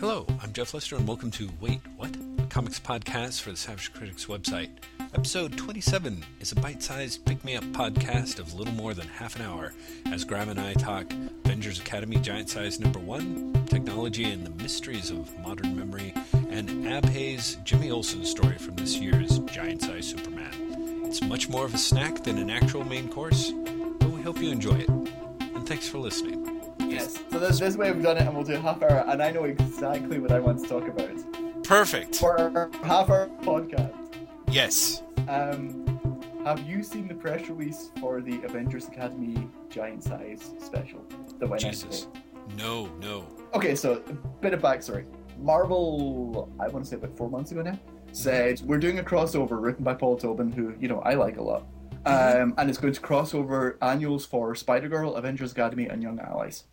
Hello, I'm Jeff Lester, and welcome to Wait, What? Comics podcast for the Savage Critics website. Episode 27 is a bite sized pick me up podcast of little more than half an hour as Graham and I talk Avengers Academy Giant Size Number 1, technology and the mysteries of modern memory, and Abhay's Jimmy Olsen story from this year's Giant Size Superman. It's much more of a snack than an actual main course, but we hope you enjoy it. And thanks for listening. Yes. So this, this way we've done it, and we'll do a half hour, and I know exactly what I want to talk about Perfect. for half hour podcast. Yes. Um, have you seen the press release for the Avengers Academy Giant Size special that went out Jesus. today? No, no. Okay, so a bit of backstory. Marvel, I want to say about four months ago now, said we're doing a crossover written by Paul Tobin, who you know I like a lot, um, and it's going to cross over annuals for Spider Girl, Avengers Academy, and Young Allies.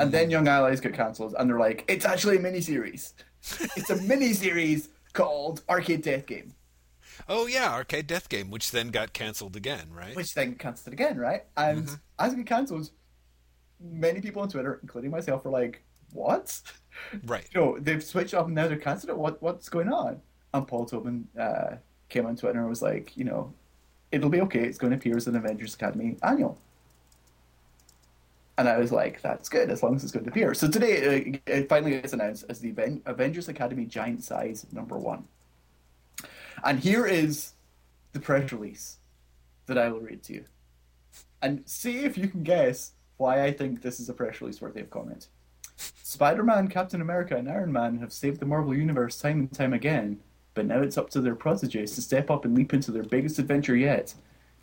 And then Young Allies got cancelled, and they're like, it's actually a miniseries. it's a miniseries called Arcade Death Game, Oh yeah, Arcade Death Game, which then got canceled again, right? which then cancelled again, right? And as it got cancelled, many people on Twitter, including myself, were like, what? right. you know, they've switched off and now they're cancelled it. What what's going on? And Paul Tobin uh, came on Twitter and was like, you know, it'll be okay. It's going to appear as an Avengers Academy annual. And I was like, that's good as long as it's going to appear. So today, uh, it finally gets announced as the Aven- Avengers Academy Giant Size number one. And here is the press release that I will read to you. And see if you can guess why I think this is a press release worthy of comment. Spider Man, Captain America, and Iron Man have saved the Marvel Universe time and time again, but now it's up to their proteges to step up and leap into their biggest adventure yet.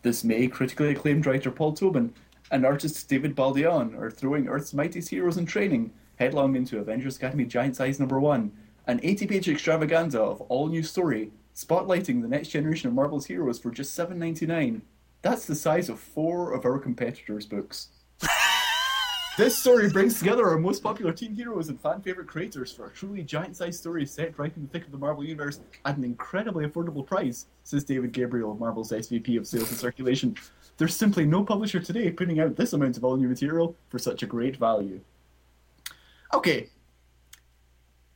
This May, critically acclaimed writer Paul Tobin and artist David Baldeon are throwing Earth's mightiest heroes in training headlong into Avengers Academy Giant Size Number 1, an 80 page extravaganza of all new story, spotlighting the next generation of Marvel's heroes for just $7.99. That's the size of four of our competitors' books. This story brings together our most popular teen heroes and fan favorite creators for a truly giant-sized story set right in the thick of the Marvel Universe at an incredibly affordable price, says David Gabriel, Marvel's SVP of Sales and Circulation. There's simply no publisher today putting out this amount of all new material for such a great value. Okay.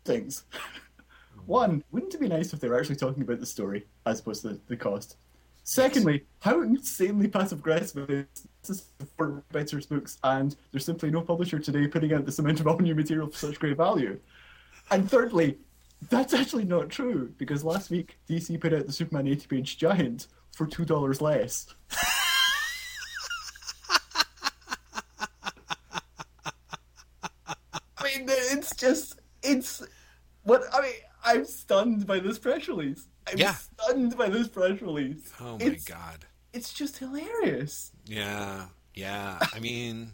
Things. One, wouldn't it be nice if they were actually talking about the story as opposed to the cost? Secondly, how insanely passive aggressive is this for Better's books, and there's simply no publisher today putting out this amount of all new material for such great value. And thirdly, that's actually not true because last week DC put out the Superman 80 page giant for two dollars less. I mean, it's just it's what I mean. I'm stunned by this press release. I'm Yeah. stunned by this press release. Oh my It's- god. It's just hilarious. Yeah. Yeah. I mean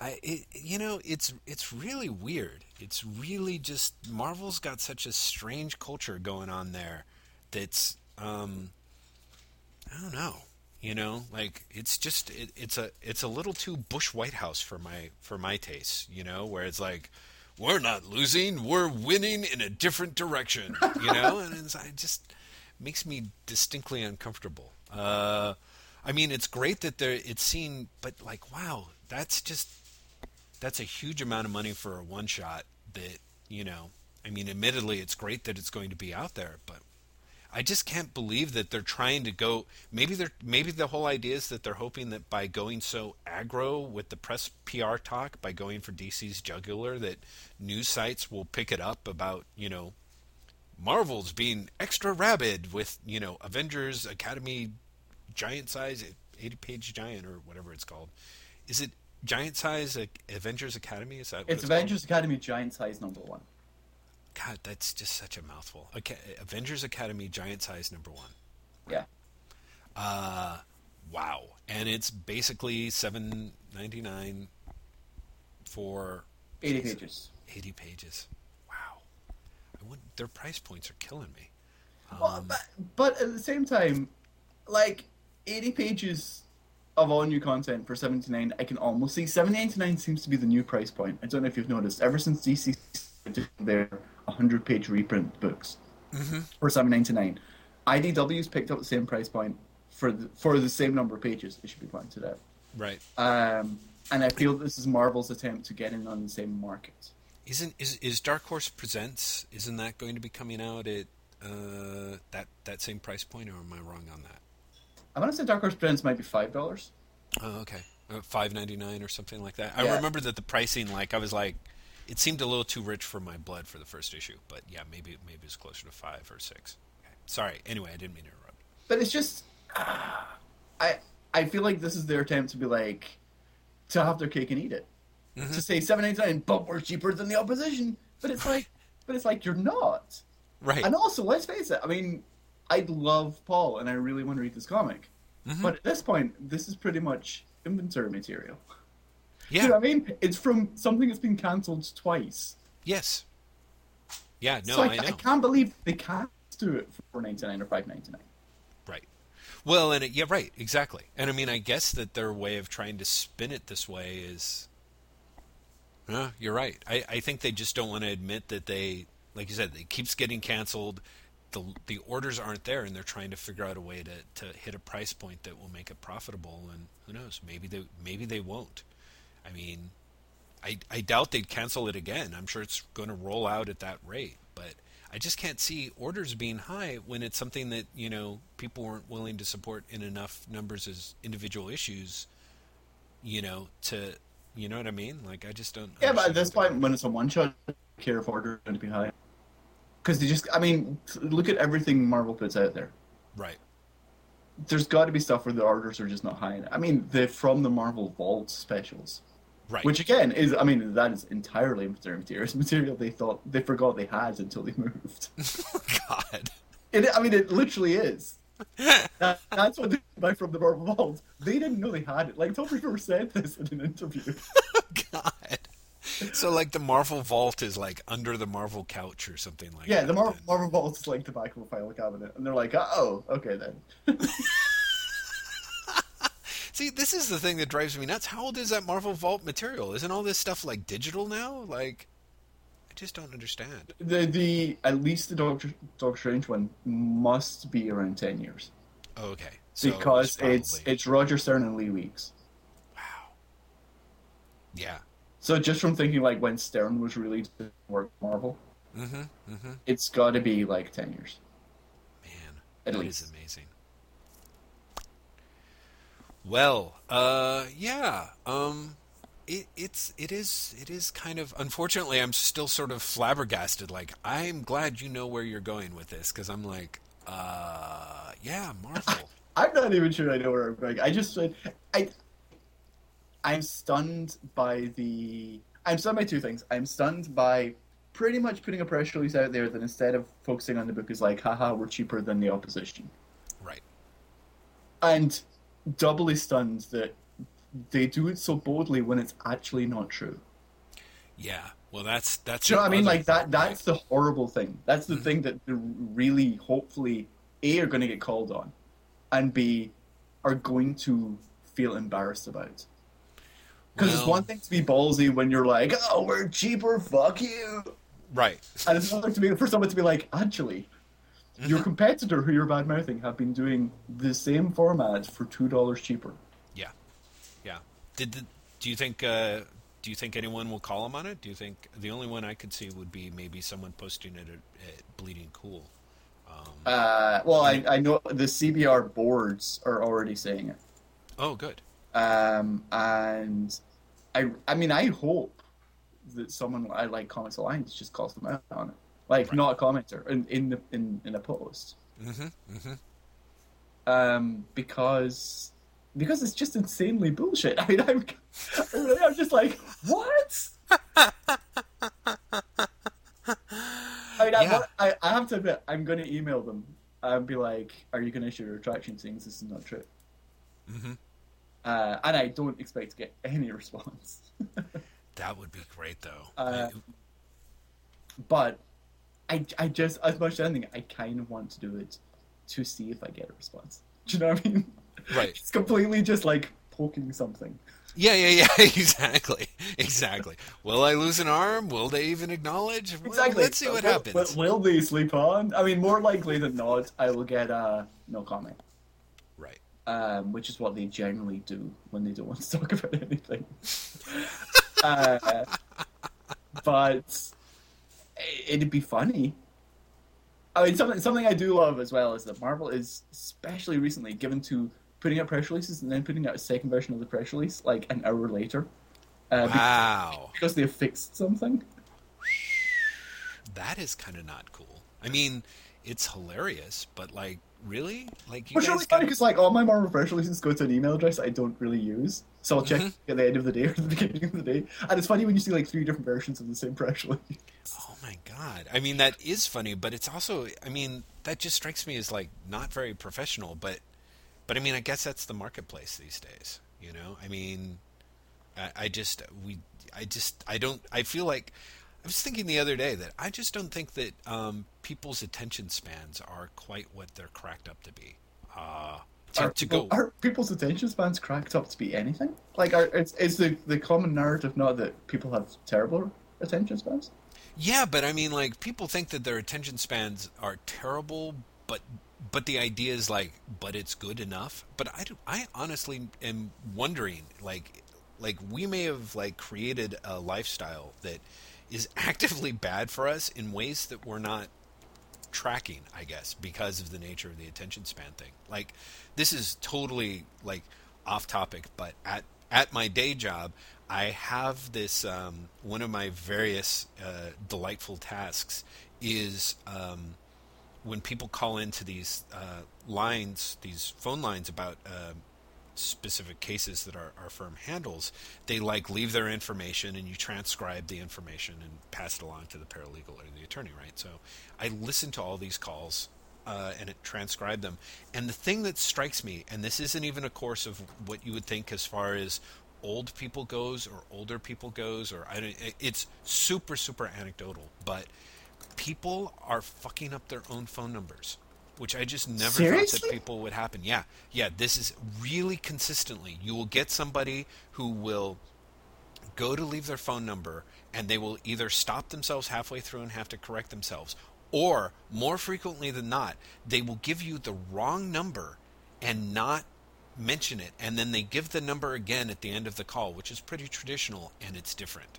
I it, you know, it's it's really weird. It's really just Marvel's got such a strange culture going on there that's um I don't know. You know, like it's just it, it's a it's a little too Bush White House for my for my taste, you know, where it's like we're not losing, we're winning in a different direction, you know, and it's, it just makes me distinctly uncomfortable. Uh, I mean, it's great that they're it's seen, but like, wow, that's just that's a huge amount of money for a one shot. That you know, I mean, admittedly, it's great that it's going to be out there, but I just can't believe that they're trying to go. Maybe they're maybe the whole idea is that they're hoping that by going so aggro with the press PR talk, by going for DC's jugular, that news sites will pick it up about you know Marvel's being extra rabid with you know Avengers Academy giant size 80 page giant or whatever it's called. Is it giant size Avengers Academy? Is that It's called? Avengers Academy giant size number one. God, that's just such a mouthful. Okay, Avengers Academy giant size number one. Yeah. Uh, wow. And it's basically seven ninety nine for 80 pages. eighty pages. Wow. I wouldn't, their price points are killing me. Well, but, but at the same time, like 80 pages of all new content for 79, I can almost see 7.99 seems to be the new price point. I don't know if you've noticed. Ever since DC did their 100 page reprint books for 7.99, IDW's picked up the same price point for the, for the same number of pages. It should be pointed out. Right. Um, and I feel this is Marvel's attempt to get in on the same market. Isn't is is Dark Horse Presents? Isn't that going to be coming out at uh, that that same price point, or am I wrong on that? I want to say Dark Horse Presents might be five dollars. Oh, okay, uh, five ninety nine or something like that. Yeah. I remember that the pricing, like I was like, it seemed a little too rich for my blood for the first issue, but yeah, maybe maybe it's closer to five or six. Okay. Sorry. Anyway, I didn't mean to interrupt. But it's just, I I feel like this is their attempt to be like, to have their cake and eat it. Mm-hmm. To say seven ninety nine, but we're cheaper than the opposition. But it's like, but it's like you're not. Right. And also, let's face it. I mean, I love Paul, and I really want to read this comic. Mm-hmm. But at this point, this is pretty much inventory material. Yeah. You know what I mean? It's from something that's been cancelled twice. Yes. Yeah. No, so I, I know. I can't believe they can't do it for four ninety nine or five ninety nine. Right. Well, and it, yeah, right, exactly. And I mean, I guess that their way of trying to spin it this way is. Yeah, you're right. I, I think they just don't want to admit that they, like you said, it keeps getting canceled. The the orders aren't there, and they're trying to figure out a way to, to hit a price point that will make it profitable. And who knows? Maybe they maybe they won't. I mean, I I doubt they'd cancel it again. I'm sure it's going to roll out at that rate, but I just can't see orders being high when it's something that you know people weren't willing to support in enough numbers as individual issues. You know, to you know what I mean? Like I just don't. Yeah, but at this point, when it's a one shot, I care if orders are going to be high. Because they just, I mean, look at everything Marvel puts out there. right? There's got to be stuff where the orders are just not high. enough. I mean, the From the Marvel Vault specials, Right. which again is, I mean, that is entirely material material. It's material they thought, they forgot they had until they moved. God. It, I mean, it literally is. That, that's what they buy from the Marvel Vault. They didn't know they had it. Like, Tom Brevoort said this in an interview. God. So like the Marvel vault is like under the Marvel couch or something like Yeah, that. Yeah, the Marvel. Marvel Vault is like the back of a file cabinet, and they're like, "Oh, okay then." See, this is the thing that drives me nuts. How old is that Marvel vault material? Isn't all this stuff like digital now? Like, I just don't understand. The the at least the Doctor Doctor Strange one must be around ten years Oh, okay. So because it's probably- it's Roger Stern and Lee Weeks. wow. Yeah. So just from thinking like when Stern was really doing work Marvel, Mm-hmm. Mm-hmm. it's got to be like ten years. Man, At that is least. amazing. Well, uh, yeah. Um, it, it's it is it is kind of unfortunately I'm still sort of flabbergasted. Like I'm glad you know where you're going with this because I'm like, uh, yeah, Marvel. I'm not even sure I know where I'm going. I just said I. I'm stunned by the. I'm stunned by two things. I'm stunned by pretty much putting a press release out there that instead of focusing on the book is like, haha, we're cheaper than the opposition. right. And doubly stunned that they do it so boldly when it's actually not true. Yeah. Well, that's that's. Do you know what I mean? Like that. That's the horrible thing. That's Mm-hmm. the thing that really, hopefully, a are going to get called on, and b are going to feel embarrassed about. Because it's one thing to be ballsy when you're like, "Oh, we're cheaper, fuck you," Right. and it's another to be for someone to be like, "Actually, Mm-hmm. Your competitor who you're bad mouthing have been doing the same format for two dollars cheaper." Yeah. Yeah. Did the, do you think uh, do you think anyone will call them on it? Do you think the only one I could see would be maybe someone posting it at, at Bleeding Cool? Um, Uh, well, I, I know the CBR boards are already saying it. oh, good. Um, and I, I mean, I hope that someone I like Comics Alliance just calls them out on it, like Right. not a commenter in in the in, in a post, Mm-hmm. Mm-hmm. um, because because it's just insanely bullshit. I mean, I'm I'm just like what. I mean, Yeah. I, I, have to admit, I'm going to email them and be like, "Are you going to issue a retraction saying this is not true?" Mhm. Uh, and I don't expect to get any response. That would be great, though. Uh, but I, I just as much as anything, I kind of want to do it to see if I get a response. Do you know what I mean? Right. It's completely just like poking something. yeah, yeah, yeah. Exactly. Exactly. Will I lose an arm? Will they even acknowledge? Well, Exactly. let's see what Will- happens. Will, will they sleep on? I mean, more likely than not, I will get a no comment, Right. um, which is what they generally do when they don't want to talk about anything. uh, but it'd be funny. I mean, something something I do love as well is that Marvel is especially recently given to putting out press releases and then putting out a second version of the press release like an hour later. Uh, wow, because they have fixed something. That is kind of not cool. I mean, it's hilarious, but like, really, like you Which is funny because like all my Marvel press releases go to an email address I don't really use, so I'll check Mhm. at the end of the day or the beginning of the day. And it's funny when you see like three different versions of the same press release. Oh my god! I mean, that is funny, but it's also, I mean, that just strikes me as like not very professional. But, but I mean, I guess that's the marketplace these days. You know, I mean, I, I just we, I just I don't. I feel like I was thinking the other day that I just don't think that um, people's attention spans are quite what they're cracked up to be. Uh, to, Are, to go, are people's attention spans cracked up to be anything? Like, are, is, is the, the common narrative not that people have terrible attention spans? Yeah, but I mean, like people think that their attention spans are terrible, but but the idea is like, but it's good enough. But I do, I honestly am wondering, like, like we may have like created a lifestyle that is actively bad for us in ways that we're not tracking, I guess, because of the nature of the attention span thing. Like, this is totally like off topic, but at at my day job, I have this. Um, one of my various uh, delightful tasks is um, when people call into these uh, lines, these phone lines about. Uh, specific cases that our, our firm handles, they like leave their information and you transcribe the information and pass it along to the paralegal or the attorney, right? So I listen to all these calls uh, and it transcribe them. And the thing that strikes me, and this isn't even a course of what you would think as far as old people goes or older people goes, or I don't, it's super super anecdotal, but people are fucking up their own phone numbers which I just never thought that people would happen. Yeah, yeah, this is really consistently. You will get somebody who will go to leave their phone number and they will either stop themselves halfway through and have to correct themselves, or more frequently than not, they will give you the wrong number and not mention it, and then they give the number again at the end of the call, which is pretty traditional and it's different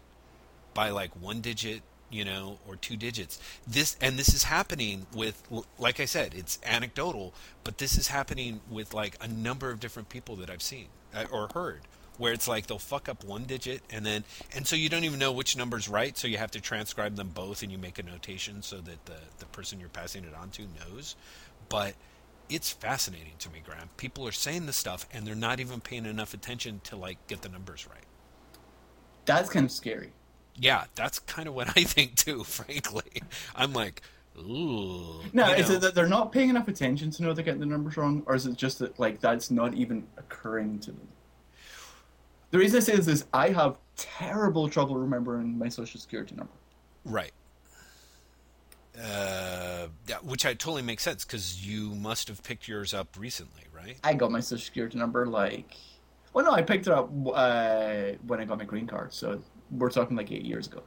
by like one digit, you know, or two digits. This and this is happening with like I said, it's anecdotal, but this is happening with like a number of different people that I've seen uh, or heard where it's like they'll fuck up one digit and then and so you don't even know which number's right, so you have to transcribe them both and you make a notation so that the the person you're passing it on to knows. But it's fascinating to me, Graham. People are saying this stuff and they're not even paying enough attention to like get the numbers right. That's kind of scary. Yeah, that's kind of what I think too. Frankly, I'm like, ooh. Now, you is know. it that they're not paying enough attention to know they're getting the numbers wrong, or is it just that like that's not even occurring to them? The reason I say this is I have terrible trouble remembering my social security number. right? Uh, yeah, which I totally makes sense because you must have picked yours up recently, right? I got my social security number like, well, no, I picked it up uh, when I got my green card, so we're talking like eight years ago.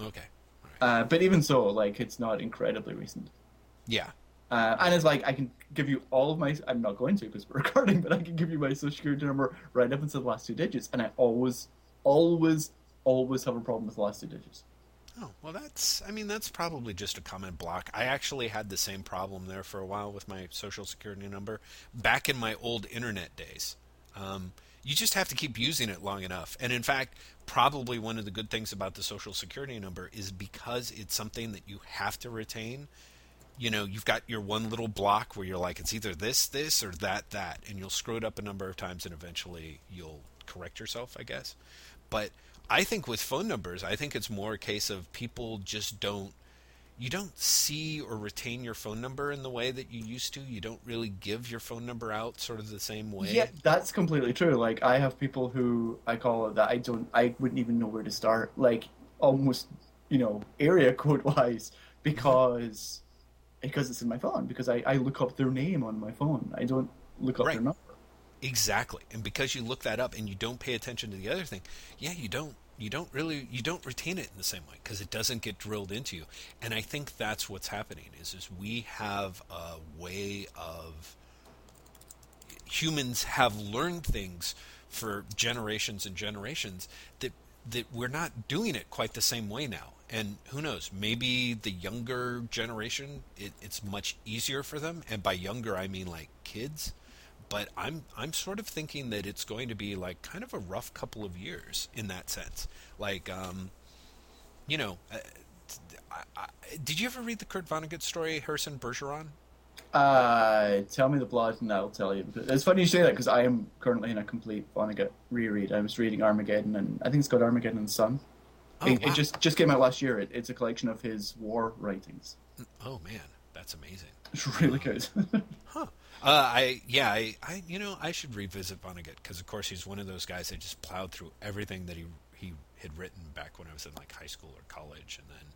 Okay, right. Uh, but even so, like it's not incredibly recent. yeah, Uh, and it's like I can give you all of my. I'm not going to because we're recording, but I can give you my social security number right up until the last two digits, and I always, always, always have a problem with the last two digits. Oh, well, that's, I mean, that's probably just a common block. I actually had the same problem there for a while with my social security number back in my old internet days. Um, you just have to keep using it long enough. And in fact, probably one of the good things about the social security number is because it's something that you have to retain. You know, you've got your one little block where you're like, it's either this, this, or that, that. And you'll screw it up a number of times and eventually you'll correct yourself, I guess. But I think with phone numbers, I think it's more a case of people just don't you don't see or retain your phone number in the way that you used to. You don't really give your phone number out sort of the same way. Yeah, that's completely true. Like I have people who I call that I don't, I wouldn't even know where to start. Like almost, you know, area code wise, because because it's in my phone. Because I, I look up their name on my phone. I don't look up Right. their number. Exactly. And because you look that up and you don't pay attention to the other thing, yeah, you don't you don't really you don't retain it in the same way because it doesn't get drilled into you. And I think that's what's happening is is we have a way of humans have learned things for generations and generations that that we're not doing it quite the same way now. And who knows? Maybe the younger generation, it, it's much easier for them. And by younger, I mean like kids. But I'm I'm sort of thinking that it's going to be like kind of a rough couple of years in that sense. Like, um, you know, uh, I, I, did you ever read the Kurt Vonnegut story, Harrison Bergeron? Uh, tell me the plot and I'll tell you. It's funny you say that because I am currently in a complete Vonnegut reread. I was reading Armageddon, and I think it's called Armageddon and Son. Oh, it, wow. it just just came out last year. It, it's a collection of his war writings. Oh man, that's amazing. It's really good. Huh. Uh, I yeah I, I you know I should revisit Vonnegut because of course he's one of those guys that just plowed through everything that he he had written back when I was in like high school or college and then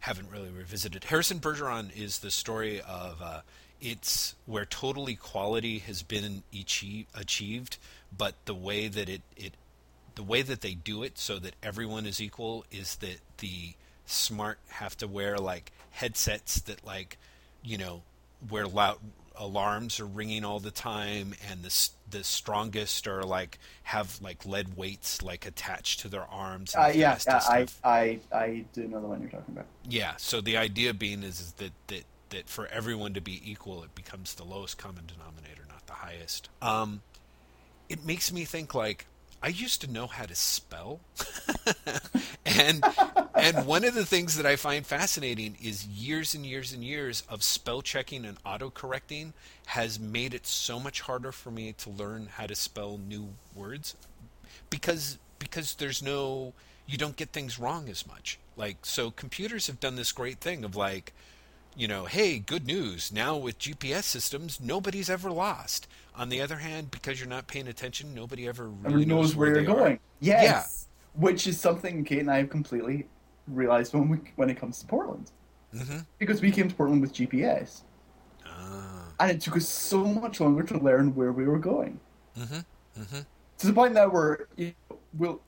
haven't really revisited. Harrison Bergeron is the story of uh, it's where total equality has been achieve, achieved, but the way that it, it the way that they do it so that everyone is equal is that the smart have to wear like headsets that like you know where loud alarms are ringing all the time and the the strongest are like have like lead weights like attached to their arms uh, yeah, yeah, I, I I do know the one you're talking about. yeah. So the idea being is, is that, that that for everyone to be equal, it becomes the lowest common denominator, not the highest. Um, it makes me think like I used to know how to spell, and and one of the things that I find fascinating is years and years and years of spell checking and auto correcting has made it so much harder for me to learn how to spell new words because because there's no you don't get things wrong as much. Like so computers have done this great thing of like you know, hey, good news. Now with GPS systems, nobody's ever lost. On the other hand, because you're not paying attention, nobody ever really Everyone knows where they you're are. going. Yes, which is something Kate and I have completely realized when we when it comes to Portland, Mhm. because we came to Portland with GPS, Ah. and it took us so much longer to learn where we were going. Mhm. Mhm. to the point now where you know, we'll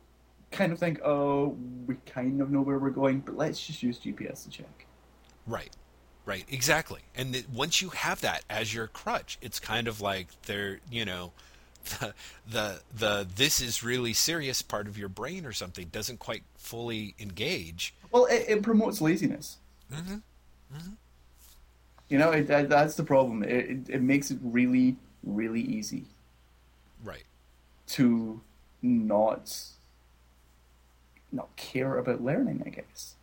kind of think, oh, we kind of know where we're going, but let's just use GPS to check. Right. Right, exactly. And once you have that as your crutch, it's kind of like they're, you know, the, the the this is really serious part of your brain or something doesn't quite fully engage. Well, it, it promotes laziness. Mm-hmm. You know, it, that, that's the problem. It, it, it makes it really, really easy Right. to not not care about learning. I guess.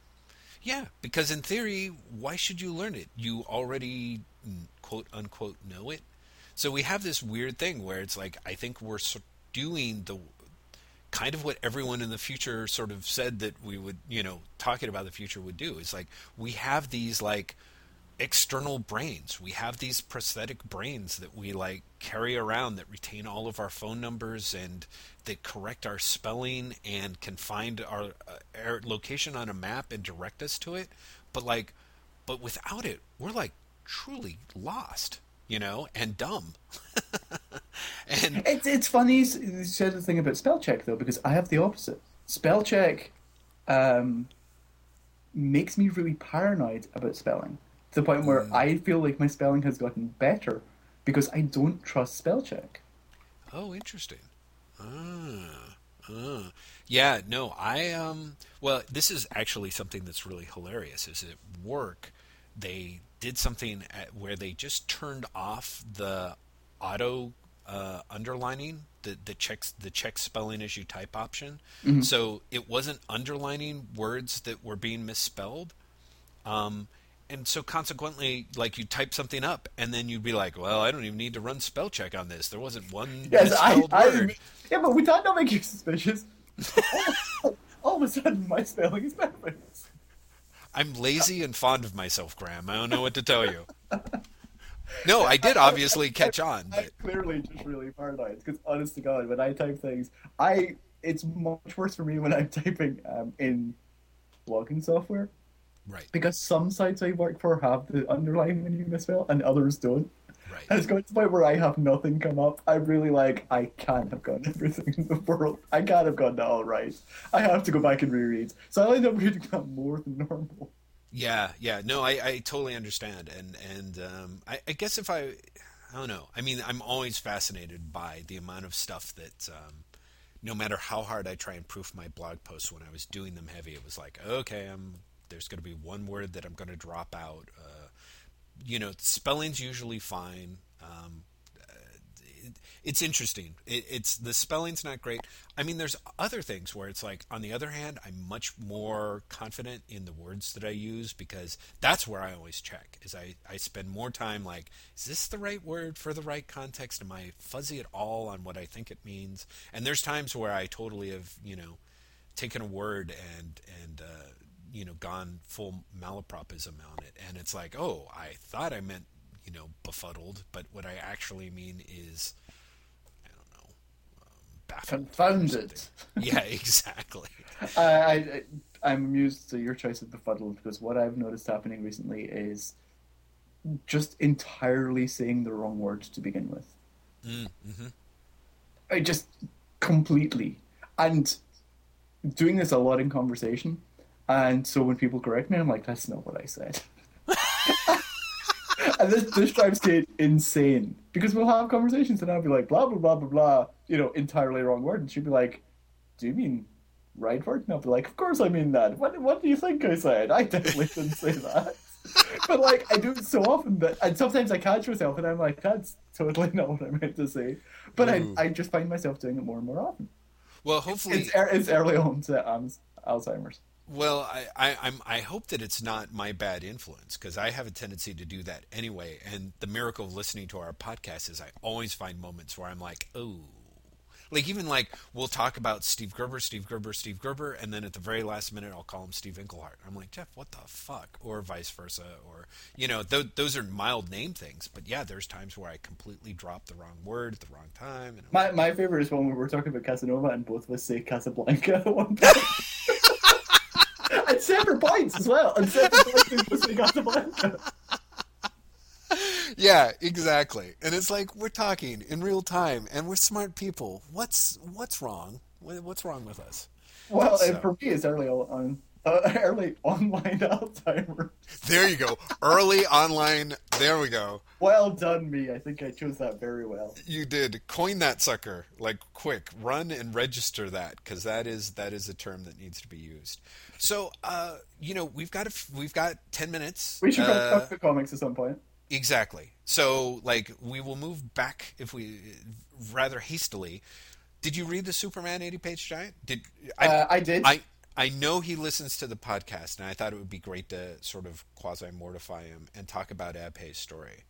Yeah, because in theory, why should you learn it? You already quote unquote know it. So we have this weird thing where it's like I think we're doing the kind of what everyone in the future sort of said that we would, you know, talking about the future would do. Is like we have these like external brains. We have these prosthetic brains that we like carry around that retain all of our phone numbers and that correct our spelling and can find our, uh, our location on a map and direct us to it. But like, but without it, we're like truly lost, you know, and dumb. and It's it's funny you said the thing about spell check though, because I have the opposite. Spell check um, makes me really paranoid about spelling to the point where I feel like my spelling has gotten better because I don't trust spell check. Oh, interesting. Ah, ah. Yeah, no, I um well, this is actually something that's really hilarious is at work they did something at, where they just turned off the auto uh, underlining the the checks the check spelling as you type option. So it wasn't underlining words that were being misspelled. Um, and so consequently, like you type something up, and then you'd be like, "Well, I don't even need to run spell check on this. There wasn't one Yes, I, misspelled I word." yeah, but would that not make you suspicious? all, all of a sudden, my spelling is perfect. I'm lazy and fond of myself, Graham. I don't know what to tell you. No, I did obviously catch on, I'm but clearly just really paranoid because, honest to God, when I type things, I it's much worse for me when I'm typing um, in blogging software right, because some sites I work for have the underline when you misspell and others don't. right. And it's going to the point where I have nothing come up. I'm really like, I can't have gotten everything in the world. I can't have gotten it all right. I have to go back and reread. So I end up reading that more than normal. Yeah, yeah. No, I, I totally understand, and and um, I, I guess if I, I don't know. I mean, I'm always fascinated by the amount of stuff that um, no matter how hard I try and proof my blog posts when I was doing them heavy, it was like, okay, I'm there's going to be one word that I'm going to drop out. Uh, you know, spelling's usually fine. Um, it's interesting. It, it's the spelling's not great. I mean, there's other things where it's like. On the other hand, I'm much more confident in the words that I use because that's where I always check. Is I I spend more time like, is this the right word for the right context? Am I fuzzy at all on what I think it means? And there's times where I totally have you know taken a word and and uh, you know gone full malapropism on it, and it's like, oh, I thought I meant you know befuddled, but what I actually mean is i don't know um, baffled. Confounded. yeah, exactly. I, I, I'm amused at your choice of befuddled because what I've noticed happening recently is just entirely saying the wrong word to begin with. Mm, mm-hmm. I just completely. And doing this a lot in conversation. And so when people correct me, I'm like, that's not what I said. and this, this drives Kate insane because we'll have conversations and I'll be like, blah, blah, blah, blah, blah, you know, entirely wrong word. And she'll be like, do you mean right word? And I'll be like, of course I mean that. What, what do you think I said? I definitely didn't say that. but like, I do it so often that, and sometimes I catch myself and I'm like, that's totally not what I meant to say. But I, I just find myself doing it more and more often. Well, hopefully. It's, it's early on to um, Alzheimer's. Well, I, I, I'm, I hope that it's not my bad influence because I have a tendency to do that anyway. And the miracle of listening to our podcast is I always find moments where I'm like, oh, like even like we'll talk about Steve Gerber, Steve Gerber, Steve Gerber, and then at the very last minute I'll call him Steve Englehart. I'm like Jeff, what the fuck, or vice versa, or you know, th- those are mild name things. But yeah, there's times where I completely drop the wrong word at the wrong time. my my favorite is when we were talking about Casanova and both of us say Casablanca at one point. and separate points as well. And separate points we got to Yeah, exactly. And it's like we're talking in real time, and we're smart people. What's what's wrong? What's wrong with us? Well, so. for me, it's early on. Uh, early online Alzheimer's. There you go. Early online. There we go. Well done, me. I think I chose that very well. You did. Coin that sucker. Like quick. Run and register that because that is that is a term that needs to be used. So, uh, you know, we've got a, we've got ten minutes. We should uh, talk the comics at some point. Exactly. So, like, we will move back if we rather hastily. Did you read the Superman eighty-page giant? Did I? Uh, I did. I I know he listens to the podcast, and I thought it would be great to sort of quasi mortify him and talk about Abhay's story.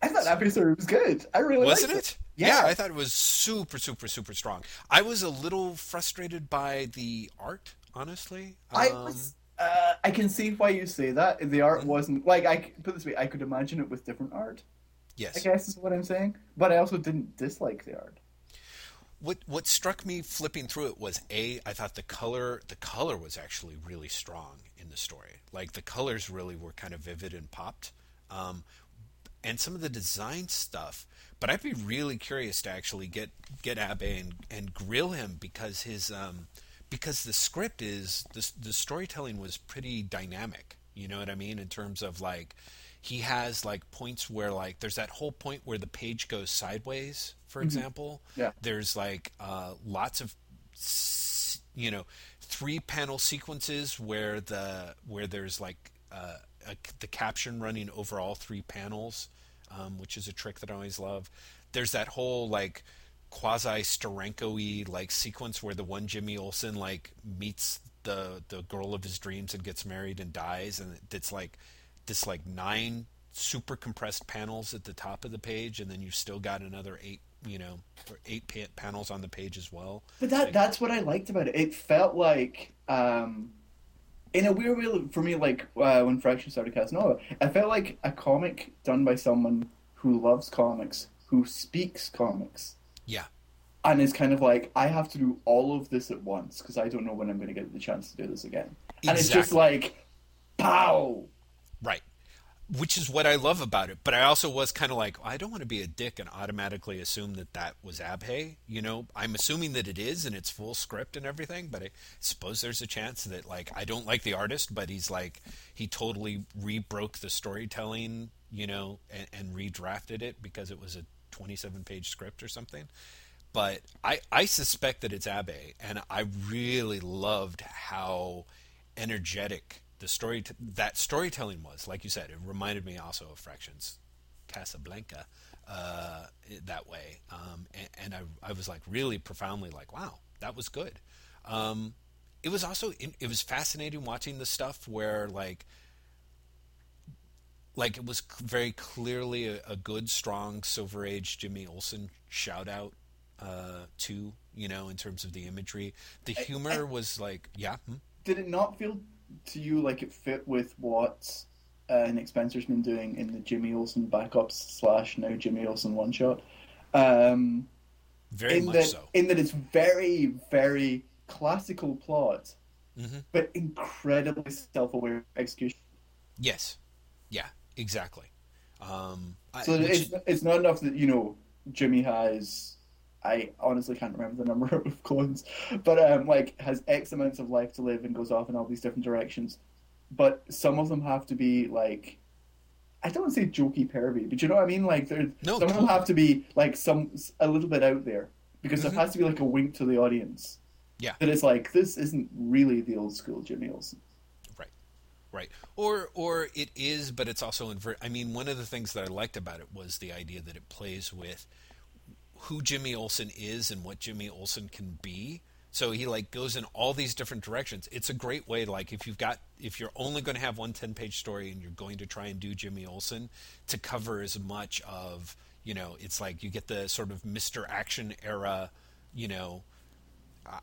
I thought Abhay's story was good. I really wasn't it? it? Yeah. yeah, I thought it was super, super, super strong. I was a little frustrated by the art honestly. I um, was. Uh, I can see why you say that. The art mm-hmm. wasn't like I put this way. I could imagine it with different art. Yes, I guess is what I'm saying. But I also didn't dislike the art. What what struck me flipping through it was a I thought the color the color was actually really strong in the story. Like the colors really were kind of vivid and popped. Um, and some of the design stuff. But I'd be really curious to actually get get Abhay and, and grill him because his um, because the script is the the storytelling was pretty dynamic. You know what I mean in terms of like he has like points where like there's that whole point where the page goes sideways, for mm-hmm. example. Yeah. There's like uh, lots of you know three panel sequences where the where there's like uh, a, the caption running over all three panels, um, which is a trick that I always love. There's that whole like quasi Steranko-y like sequence where the one Jimmy Olsen like meets the the girl of his dreams and gets married and dies, and it's like this like nine super compressed panels at the top of the page, and then you've still got another eight you know eight pa- panels on the page as well. But that like, that's what I liked about it. It felt like. Um in a weird way for me, like uh, when Fraction started Casanova, I felt like a comic done by someone who loves comics, who speaks comics, yeah. And it's kind of like, I have to do all of this at once because I don't know when I'm going to get the chance to do this again. Exactly. And it's just like, pow! Right. Which is what I love about it. But I also was kind of like, I don't want to be a dick and automatically assume that that was Abhay. You know, I'm assuming that it is and it's full script and everything, but I suppose there's a chance that, like, I don't like the artist, but he's like, he totally rebroke the storytelling, you know, and, and redrafted it because it was a 27 page script or something. but I I suspect that it's Abe, and I really loved how energetic the story that storytelling was. Like you said, it reminded me also of Fractions Casablanca uh, that way, um, and, and I I was like really profoundly like, wow, that was good. Um, it was also it was fascinating watching the stuff where like like it was very clearly a, a good strong silver age jimmy olsen shout out uh, to you know in terms of the imagery the humor I, I, was like yeah hmm? did it not feel to you like it fit with what uh, Nick Spencer's been doing in the Jimmy Olsen backups slash now Jimmy Olsen one shot? Um, very in much that, so. In that it's very, very classical plot, mm-hmm. but incredibly self-aware execution. Yes, yeah, exactly. Um, so I, which, it's it's not enough that you know Jimmy has. I honestly can't remember the number of clones, but um, like has X amounts of life to live and goes off in all these different directions. But some of them have to be like I don't want to say jokey pervy, but you know what I mean. Like, there, no, some of them have to be like some a little bit out there because mm-hmm. there has to be like a wink to the audience. Yeah, that it's like this isn't really the old school Jimmy Olsen. Right. Or or it is, but it's also invert. I mean, one of the things that I liked about it was the idea that it plays with who Jimmy Olsen is and what Jimmy Olsen can be so he like goes in all these different directions. It's a great way like if you've got if you're only going to have one 10-page story and you're going to try and do Jimmy Olsen to cover as much of, you know, it's like you get the sort of Mr. Action era, you know,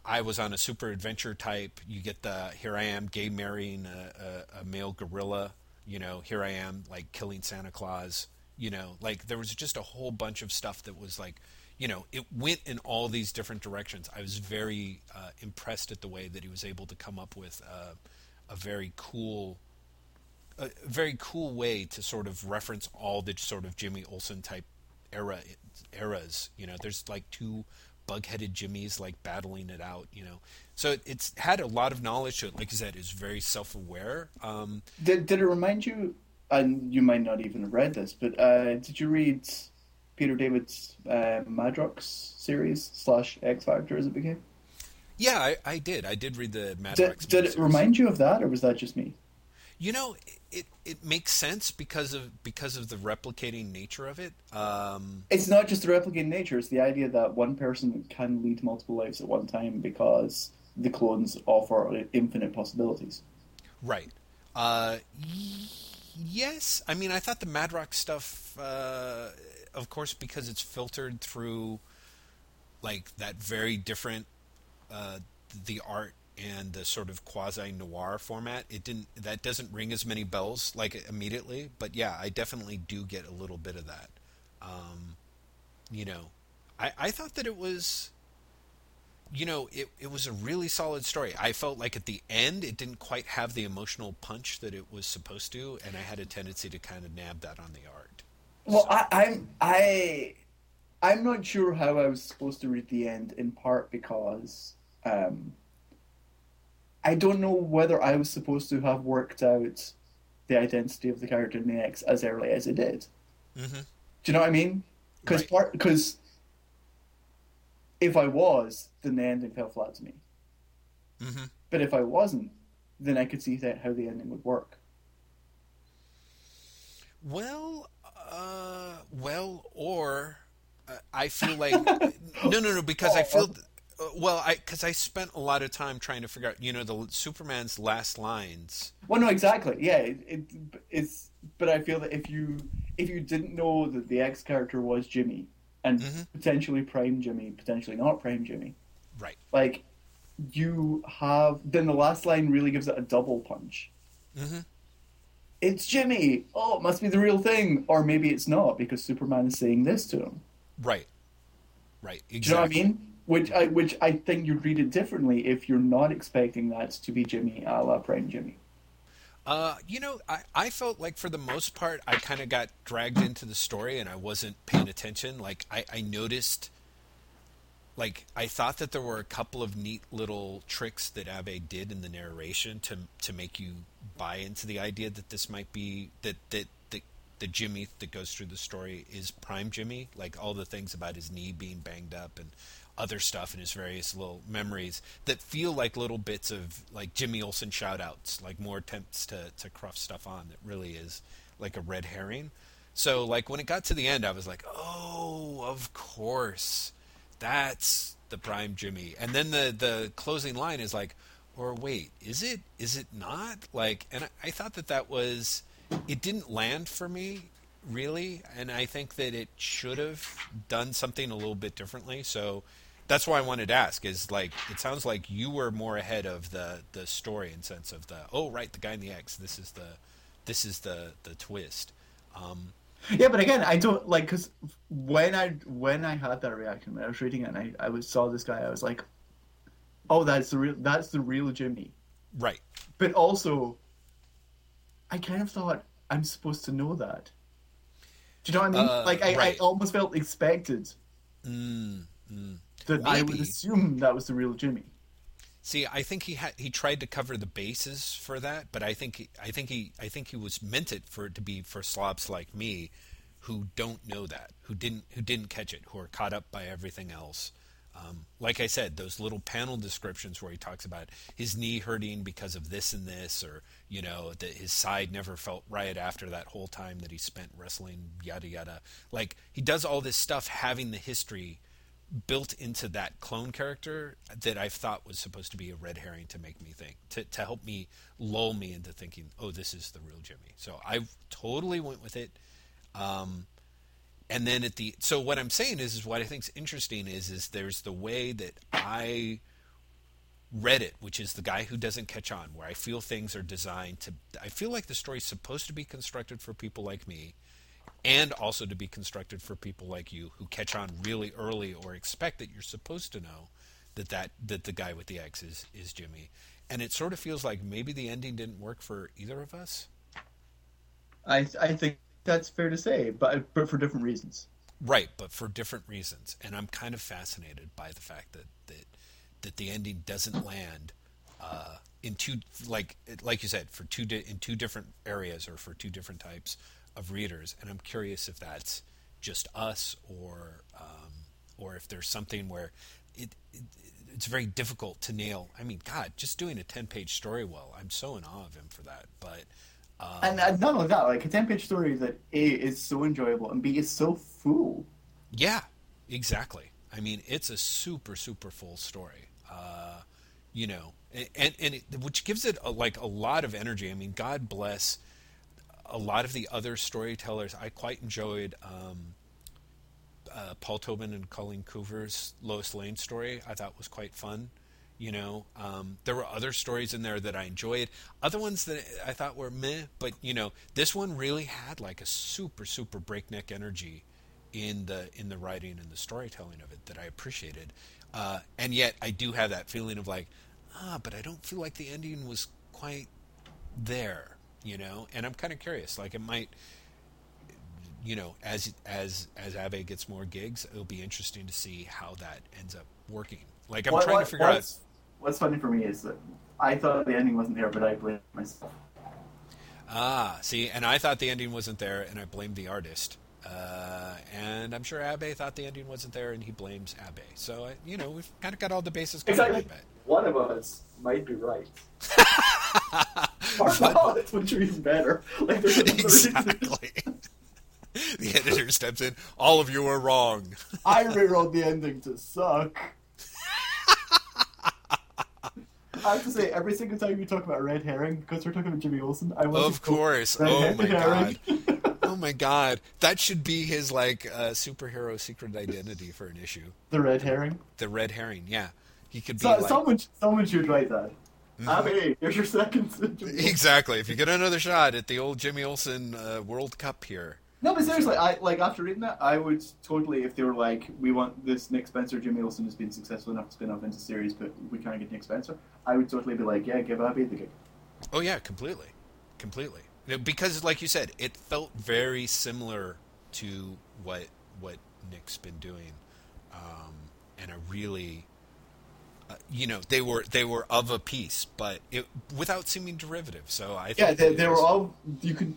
I was on a super adventure type. You get the here I am gay marrying a, a, a male gorilla, you know, here I am like killing Santa Claus, you know, like there was just a whole bunch of stuff that was like you know, it went in all these different directions. I was very uh, impressed at the way that he was able to come up with uh, a very cool, a very cool way to sort of reference all the sort of Jimmy Olsen type era eras. You know, there's like two bug-headed Jimmys like battling it out. You know, so it, it's had a lot of knowledge to it. Like I said, is very self-aware. Um, did did it remind you? And you might not even have read this, but uh, did you read? Peter David's uh, Madrox series slash X Factor as it became? Yeah, I, I did. I did read the Madrox. Did, did it remind you of that, or was that just me? You know, it it makes sense because of because of the replicating nature of it. Um, it's not just the replicating nature; it's the idea that one person can lead multiple lives at one time because the clones offer infinite possibilities. Right. Uh, yes. I mean, I thought the Madrox stuff. Uh, of course, because it's filtered through like that very different uh, the art and the sort of quasi noir format. It didn't that doesn't ring as many bells like immediately, but yeah, I definitely do get a little bit of that. Um, you know, I I thought that it was. You know, it, it was a really solid story. I felt like at the end it didn't quite have the emotional punch that it was supposed to, and I had a tendency to kind of nab that on the art. Well, I, I'm I I'm not sure how I was supposed to read the end. In part because um, I don't know whether I was supposed to have worked out the identity of the character in the X as early as it did. Mm-hmm. Do you know what I mean? Because right. part because if I was, then the ending fell flat to me. Mm-hmm. But if I wasn't, then I could see that how the ending would work. Well, uh, well, or uh, I feel like no, no, no, because I feel well, I because I spent a lot of time trying to figure out, you know, the Superman's last lines. Well, no, exactly, yeah, it, it, it's. But I feel that if you if you didn't know that the X character was Jimmy and mm-hmm. potentially Prime Jimmy, potentially not Prime Jimmy, right? Like you have then the last line really gives it a double punch. Mm-hmm it's Jimmy. Oh, it must be the real thing. Or maybe it's not because Superman is saying this to him. Right. Right. Exactly. Do you know what I mean? Which I which I think you'd read it differently if you're not expecting that to be Jimmy a la Prime Jimmy. Uh, you know, I, I felt like for the most part I kind of got dragged into the story and I wasn't paying attention. Like I, I noticed like I thought that there were a couple of neat little tricks that Abe did in the narration to to make you buy into the idea that this might be that that the Jimmy that goes through the story is Prime Jimmy, like all the things about his knee being banged up and other stuff in his various little memories that feel like little bits of like Jimmy Olsen shout outs, like more attempts to, to cruff stuff on that really is like a red herring. So like when it got to the end I was like, Oh, of course. That's the prime Jimmy. And then the the closing line is like, or wait, is it is it not? Like and I, I thought that that was it didn't land for me really and I think that it should have done something a little bit differently. So that's why I wanted to ask. Is like it sounds like you were more ahead of the the story in sense of the oh right the guy in the X this is the this is the the twist. Um, yeah, but again, I don't like because when I when I had that reaction when I was reading it and I I was, saw this guy I was like, oh that's the real that's the real Jimmy. Right. But also, I kind of thought I'm supposed to know that. Do you know what I mean? Uh, like I, right. I almost felt expected. Mm, mm that Maybe. I would assume that was the real Jimmy. See, I think he had he tried to cover the bases for that, but I think I think he I think he was meant it for it to be for slobs like me, who don't know that, who didn't who didn't catch it, who are caught up by everything else. Um, like I said, those little panel descriptions where he talks about his knee hurting because of this and this, or you know that his side never felt right after that whole time that he spent wrestling, yada yada. Like he does all this stuff, having the history built into that clone character that I thought was supposed to be a red herring to make me think to to help me lull me into thinking, oh, this is the real Jimmy. So I totally went with it. Um, and then at the so what I'm saying is is what I think's interesting is is there's the way that I read it, which is the guy who doesn't catch on, where I feel things are designed to. I feel like the story's supposed to be constructed for people like me and also to be constructed for people like you who catch on really early or expect that you're supposed to know that that, that the guy with the X is, is Jimmy. And it sort of feels like maybe the ending didn't work for either of us. I I think that's fair to say, but but for different reasons. Right, but for different reasons. And I'm kind of fascinated by the fact that that, that the ending doesn't land uh, in two like like you said for two di- in two different areas or for two different types of readers, and I'm curious if that's just us or um, or if there's something where it, it, it's very difficult to nail. I mean, God, just doing a ten page story well, I'm so in awe of him for that. But um, and, and not only that, like a ten page story that a is so enjoyable and b is so full. Yeah, exactly. I mean, it's a super super full story. Uh, you know, and and it, which gives it a, like a lot of energy. I mean, God bless a lot of the other storytellers, I quite enjoyed um, uh, Paul Tobin and Colleen Coover's Lois Lane story. I thought was quite fun. You know, um, there were other stories in there that I enjoyed. Other ones that I thought were meh, but you know, this one really had like a super super breakneck energy in the in the writing and the storytelling of it that I appreciated. Uh, and yet, I do have that feeling of like, ah, but I don't feel like the ending was quite there you know and i'm kind of curious like it might you know as as as Abhay gets more gigs it'll be interesting to see how that ends up working like i'm what, trying what, to figure what's, out what's funny for me is that i thought the ending wasn't there but i blame myself ah see and i thought the ending wasn't there and i blamed the artist uh, and I'm sure Abhay thought the ending wasn't there, and he blames Abhay. So, you know, we've kind of got all the bases covered. Exactly. One of us might be right. Knowledge would be even better. Like, exactly. the editor steps in. All of you are wrong. I rewrote the ending to suck. I have to say, every single time you talk about red herring, because we're talking about Jimmy Olsen, I want of course. Oh my herring. god. oh my god. That should be his like uh, superhero secret identity for an issue. The red herring. The red herring. Yeah, he could be. So, like... Someone, someone should write that. Mm-hmm. here's your second. exactly. If you get another shot at the old Jimmy Olsen uh, World Cup here. No, but seriously, I like after reading that, I would totally, if they were like, we want this Nick Spencer, Jimmy Olsen has been successful enough to spin off into series, but we can't get Nick Spencer. I would totally be like, yeah, give Abhay the gig. Oh yeah, completely, completely. Because, like you said, it felt very similar to what what Nick's been doing, um, and I really you know they were they were of a piece, but it, without seeming derivative. So I yeah, they, they were all you could.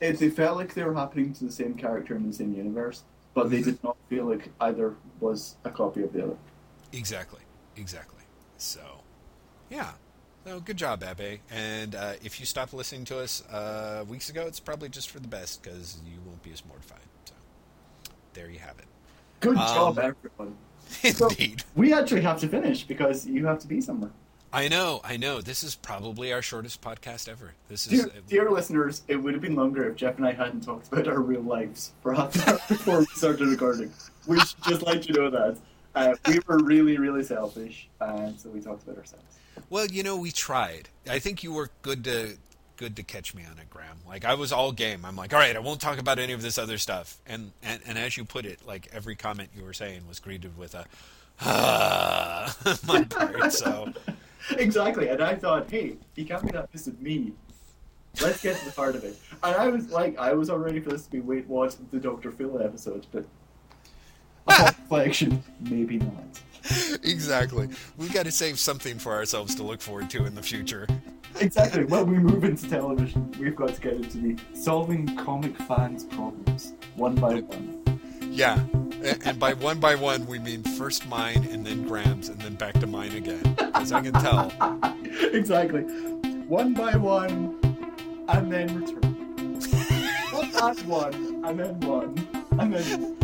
it, they felt like they were happening to the same character in the same universe, but they did not feel like either was a copy of the other. Exactly, exactly. So, yeah. So good job, Abhay. And uh, if you stopped listening to us uh, weeks ago, it's probably just for the best because you won't be as mortified. So there you have it. Good Um, job, everyone. So, Indeed. we actually have to finish because you have to be somewhere. I know, I know. This is probably our shortest podcast ever. This is Dear, dear listeners, it would have been longer if Jeff and I hadn't talked about our real lives for half an hour before we started recording. We should just let you know that. Uh, we were really, really selfish, and so we talked about ourselves. Well, you know, we tried. I think you were good to good to catch me on it, Graham. Like I was all game. I'm like, all right, I won't talk about any of this other stuff. And and, and as you put it, like every comment you were saying was greeted with a ah my part. So exactly, and I thought, hey, he can't be that pissed at me. Let's get to the heart of it. And I was like, I was all ready for this to be wait, watch the Doctor Phil episode, but reflection, maybe not. exactly, We've got to save something for ourselves to look forward to in the future. Exactly. When we move into television, we've got to get into the solving comic fans' problems one by one. Yeah, and, by one by one, we mean first mine and then Graham's and then back to mine again. As I can tell. exactly. One by one, and then return. one at one, and then one, and then